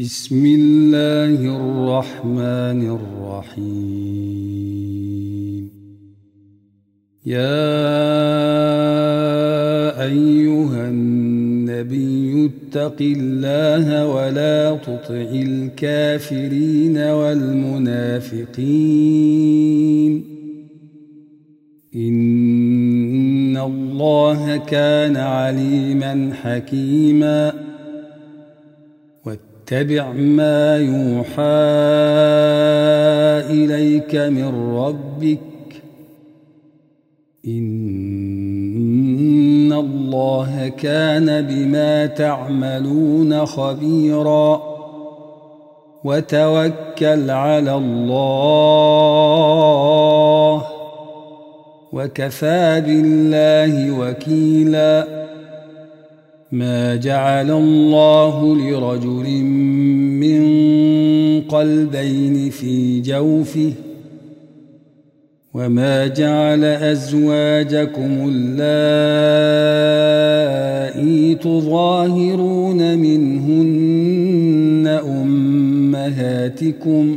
بسم الله الرحمن الرحيم. يا أيها النبي اتق الله ولا تطع الكافرين والمنافقين. إن الله كان عليما حكيما. اتبع ما يوحى إليك من ربك. إن الله كان بما تعملون خبيرا. وتوكل على الله. وكفى بالله وكيلاً. ما جعل الله لرجل من قلبين في جوفه وما جعل أزواجكم اللائي تظاهرون منهن أمهاتكم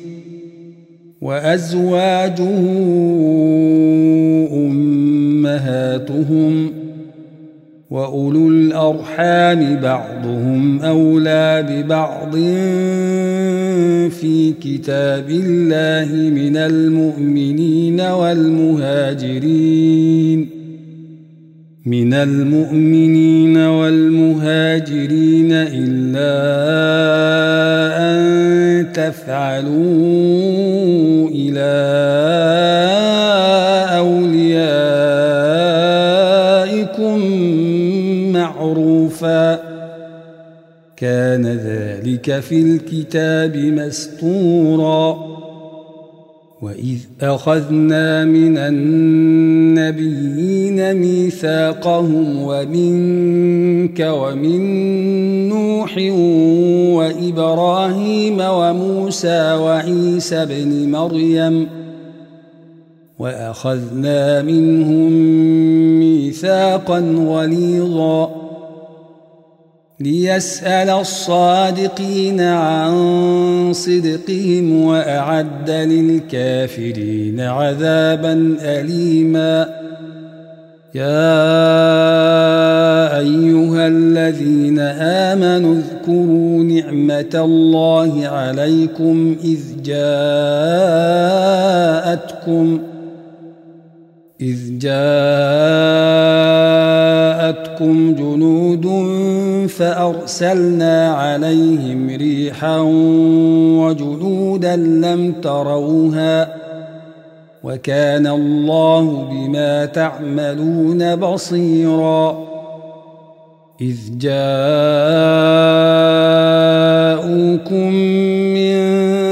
وأزواجه أمهاتهم وأولو الأرحام بعضهم أولى ببعض في كتاب الله من المؤمنين والمهاجرين من المؤمنين والمهاجرين إلا أن تفعلوا ذلك في الكتاب مسطورا وإذ أخذنا من النبيين ميثاقهم ومنك ومن نوح وإبراهيم وموسى وعيسى بن مريم وأخذنا منهم ميثاقا غليظا ليسأل الصادقين عن صدقهم وأعد للكافرين عذابا أليما. يا أيها الذين آمنوا اذكروا نعمة الله عليكم إذ جاءتكم إذ جاءتكم جنود فأرسلنا عليهم ريحا وجنودا لم تروها وكان الله بما تعملون بصيرا إذ جاءوكم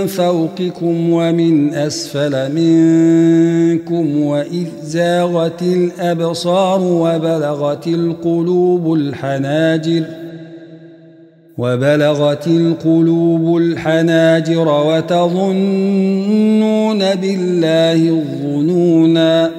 فوقكم ومن أسفل منكم وإذ زاغت الأبصار وبلغت القلوب الحناجر وبلغت القلوب الحناجر وتظنون بالله الظنونا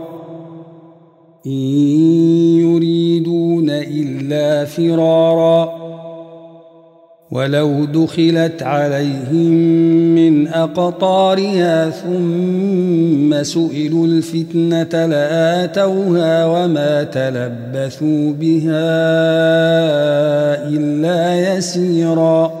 إن يريدون إلا فرارا ولو دخلت عليهم من أقطارها ثم سئلوا الفتنة لآتوها وما تلبثوا بها إلا يسيراً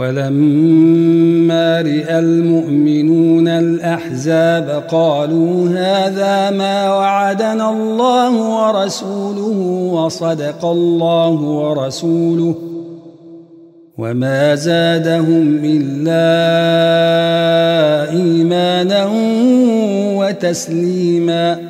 ولما رئى المؤمنون الأحزاب قالوا هذا ما وعدنا الله ورسوله وصدق الله ورسوله وما زادهم إلا إيمانا وتسليما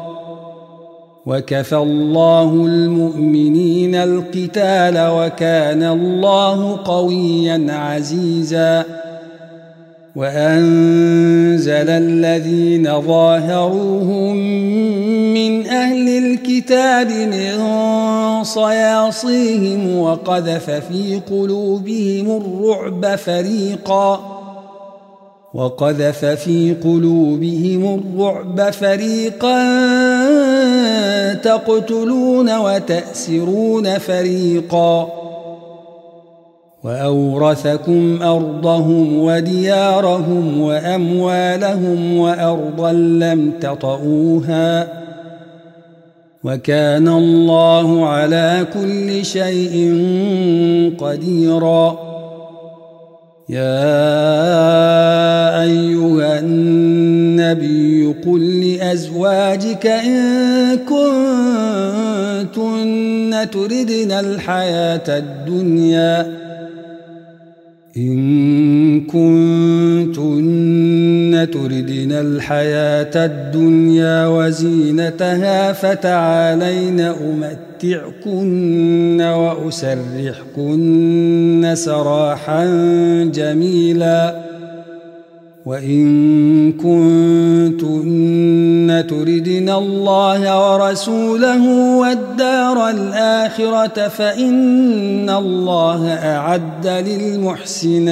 وكفى الله المؤمنين القتال وكان الله قويا عزيزا. وأنزل الذين ظاهروهم من أهل الكتاب من صياصيهم وقذف في قلوبهم الرعب فريقا. وقذف في قلوبهم الرعب فريقا تقتلون وتأسرون فريقا وأورثكم أرضهم وديارهم وأموالهم وأرضا لم تطئوها وكان الله على كل شيء قديراً يا أيها النبي قل لأزواجك إن كنتن تردن الحياة الدنيا إن كنتن تردن الحياة الدنيا وزينتها فتعالين أمتعكن وأسرحكن سراحا جميلا وإن كنتن تردن الله ورسوله والدار الآخرة فإن الله أعد للمحسنات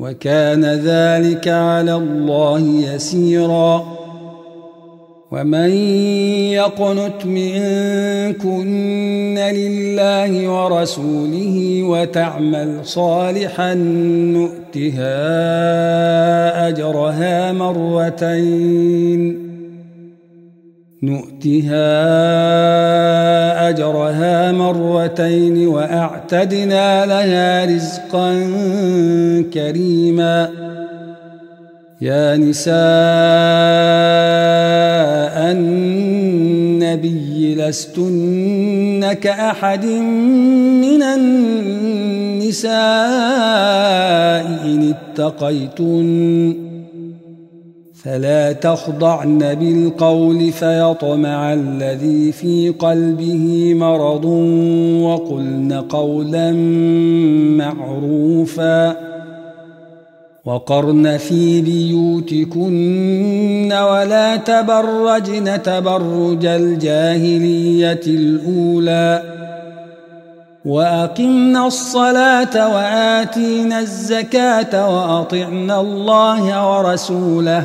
وكان ذلك على الله يسيرا. ومن يقنت منكن لله ورسوله وتعمل صالحا نؤتها أجرها مرتين. نؤتها أجرها مرتين وأعتدنا لها رزقا كريما. يا نساء النبي لستن كأحد من النساء إن اتقيتن. فلا تخضعن بالقول فيطمع الذي في قلبه مرض وقلن قولا معروفا وقرن في بيوتكن ولا تبرجن تبرج الجاهلية الأولى واقمنا الصلاة وآتينا الزكاة وأطعنا الله ورسوله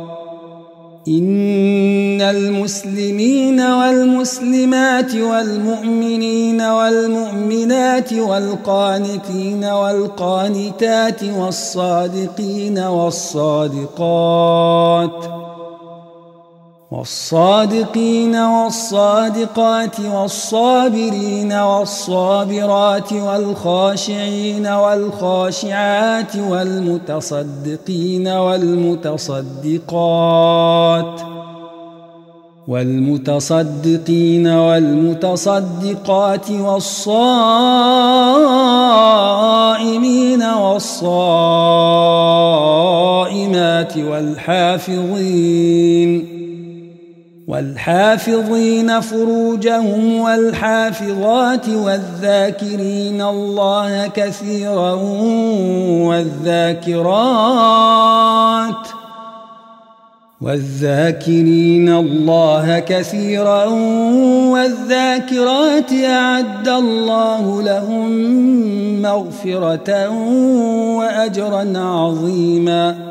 إن المسلمين والمسلمات والمؤمنين والمؤمنات والقانتين والقانتات والصادقين والصادقات والصادقين والصادقات والصابرين والصابرات والخاشعين والخاشعات والمتصدقين والمتصدقات والمتصدقين والمتصدقات والصائمين والصائمات والحافظين والحافظين فروجهم والحافظات والذاكرين الله كثيرا والذاكرات ۖ والذاكرين الله كثيرا والذاكرات أعد الله لهم مغفرة وأجرا عظيما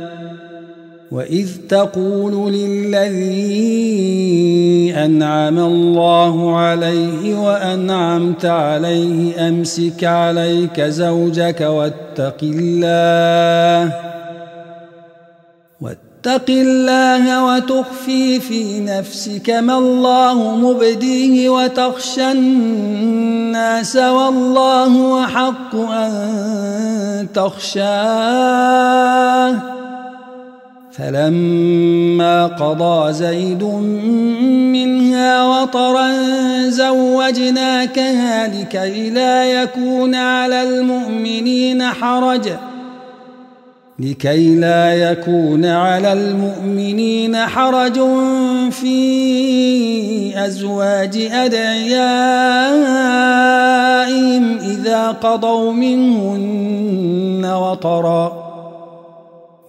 واذ تقول للذي انعم الله عليه وانعمت عليه امسك عليك زوجك واتق الله اتق الله وتخفي في نفسك ما الله مبديه وتخشى الناس والله أحق أن تخشاه فلما قضى زيد منها وطرا زوجناكها لكي لا يكون على المؤمنين حرج ۖ. لكي لا يكون على المؤمنين حرج في أزواج أدعيائهم إذا قضوا منهن وطرا.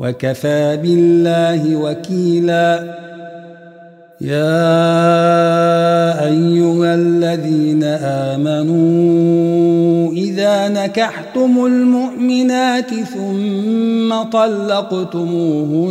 وكفى بالله وكيلا. يا أيها الذين آمنوا إذا نكحتم المؤمنات ثم طلقتموهن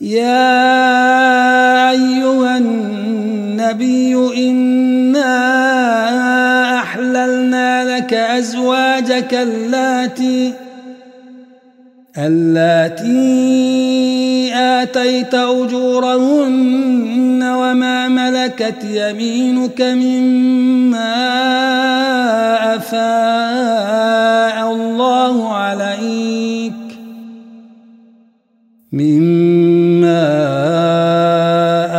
يا أيها النبي إنا أحللنا لك أزواجك اللاتي اللاتي آتيت أجورهن وما ملكت يمينك مما أفاء الله عليك مما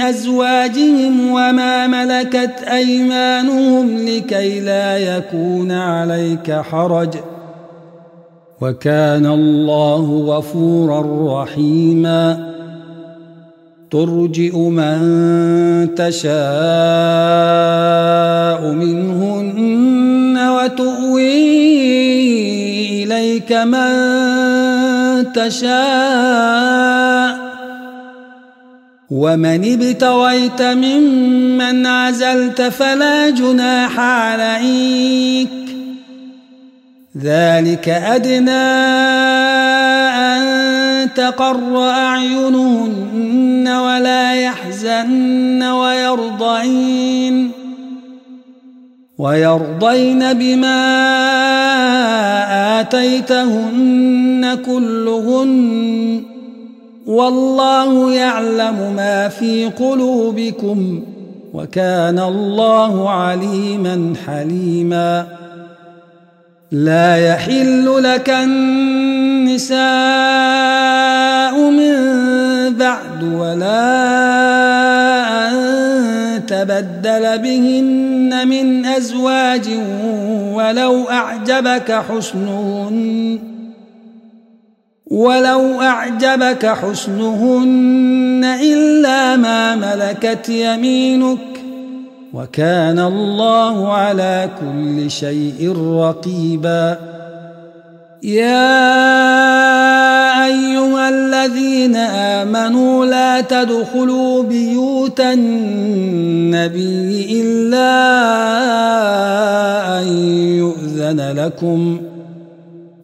أزواجهم وما ملكت أيمانهم لكي لا يكون عليك حرج. وكان الله غفورا رحيما. ترجئ من تشاء منهن وتؤوي إليك من تشاء. ومن ابتغيت ممن عزلت فلا جناح عليك. ذلك أدنى أن تقر أعينهن ولا يحزن ويرضين. ويرضين بما آتيتهن كلهن. والله يعلم ما في قلوبكم وكان الله عليما حليما. لا يحل لك النساء من بعد ولا أن تبدل بهن من أزواج ولو أعجبك حسنهن. ولو أعجبك حسنهن إلا ما ملكت يمينك وكان الله على كل شيء رقيبا. يا أيها الذين آمنوا لا تدخلوا بيوت النبي إلا أن يؤذن لكم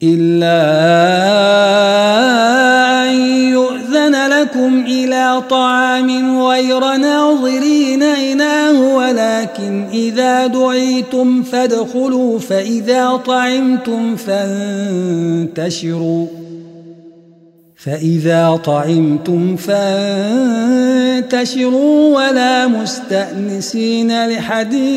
إلا أن يؤذن لكم إلى طعام غير ناظرين إناه ولكن إذا دعيتم فادخلوا فإذا طعمتم فانتشروا. فإذا طعمتم فانتشروا ولا مستأنسين لحديث.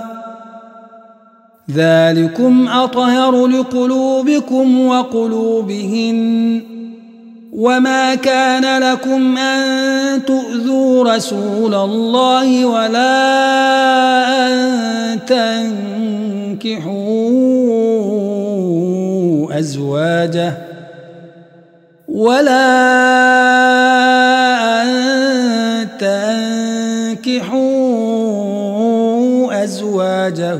ذلكم أطهر لقلوبكم وقلوبهن وما كان لكم أن تؤذوا رسول الله ولا أن تنكحوا أزواجه ولا أن تنكحوا أزواجه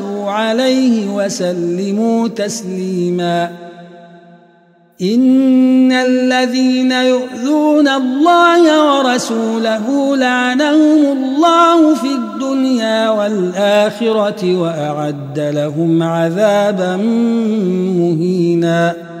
عليه وسلموا تسليما. إن الذين يؤذون الله ورسوله لعنهم الله في الدنيا والآخرة وأعد لهم عذابا مهيناً.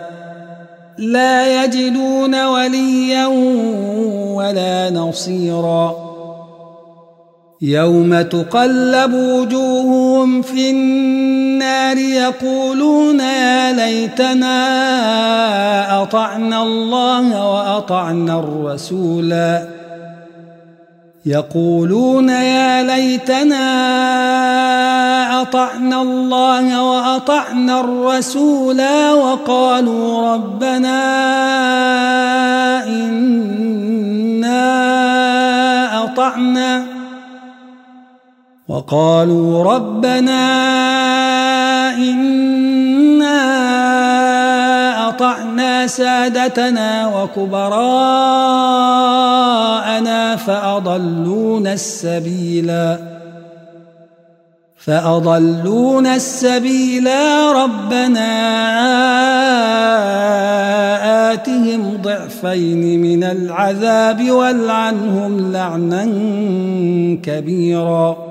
لا يجدون وليا ولا نصيرا. يوم تقلب وجوههم في النار يقولون يا ليتنا أطعنا الله وأطعنا الرسولا. يقولون يا ليتنا أطعنا الله وأطعنا الرسولا وقالوا ربنا إنا أطعنا وقالوا ربنا إنا سادتنا وكبراءنا فأضلونا السبيلا فأضلونا السبيلا ربنا آتهم ضعفين من العذاب والعنهم لعنا كبيراً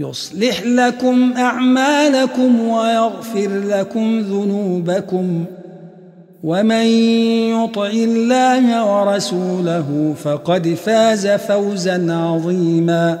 يصلح لكم أعمالكم ويغفر لكم ذنوبكم ومن يطع الله ورسوله فقد فاز فوزا عظيما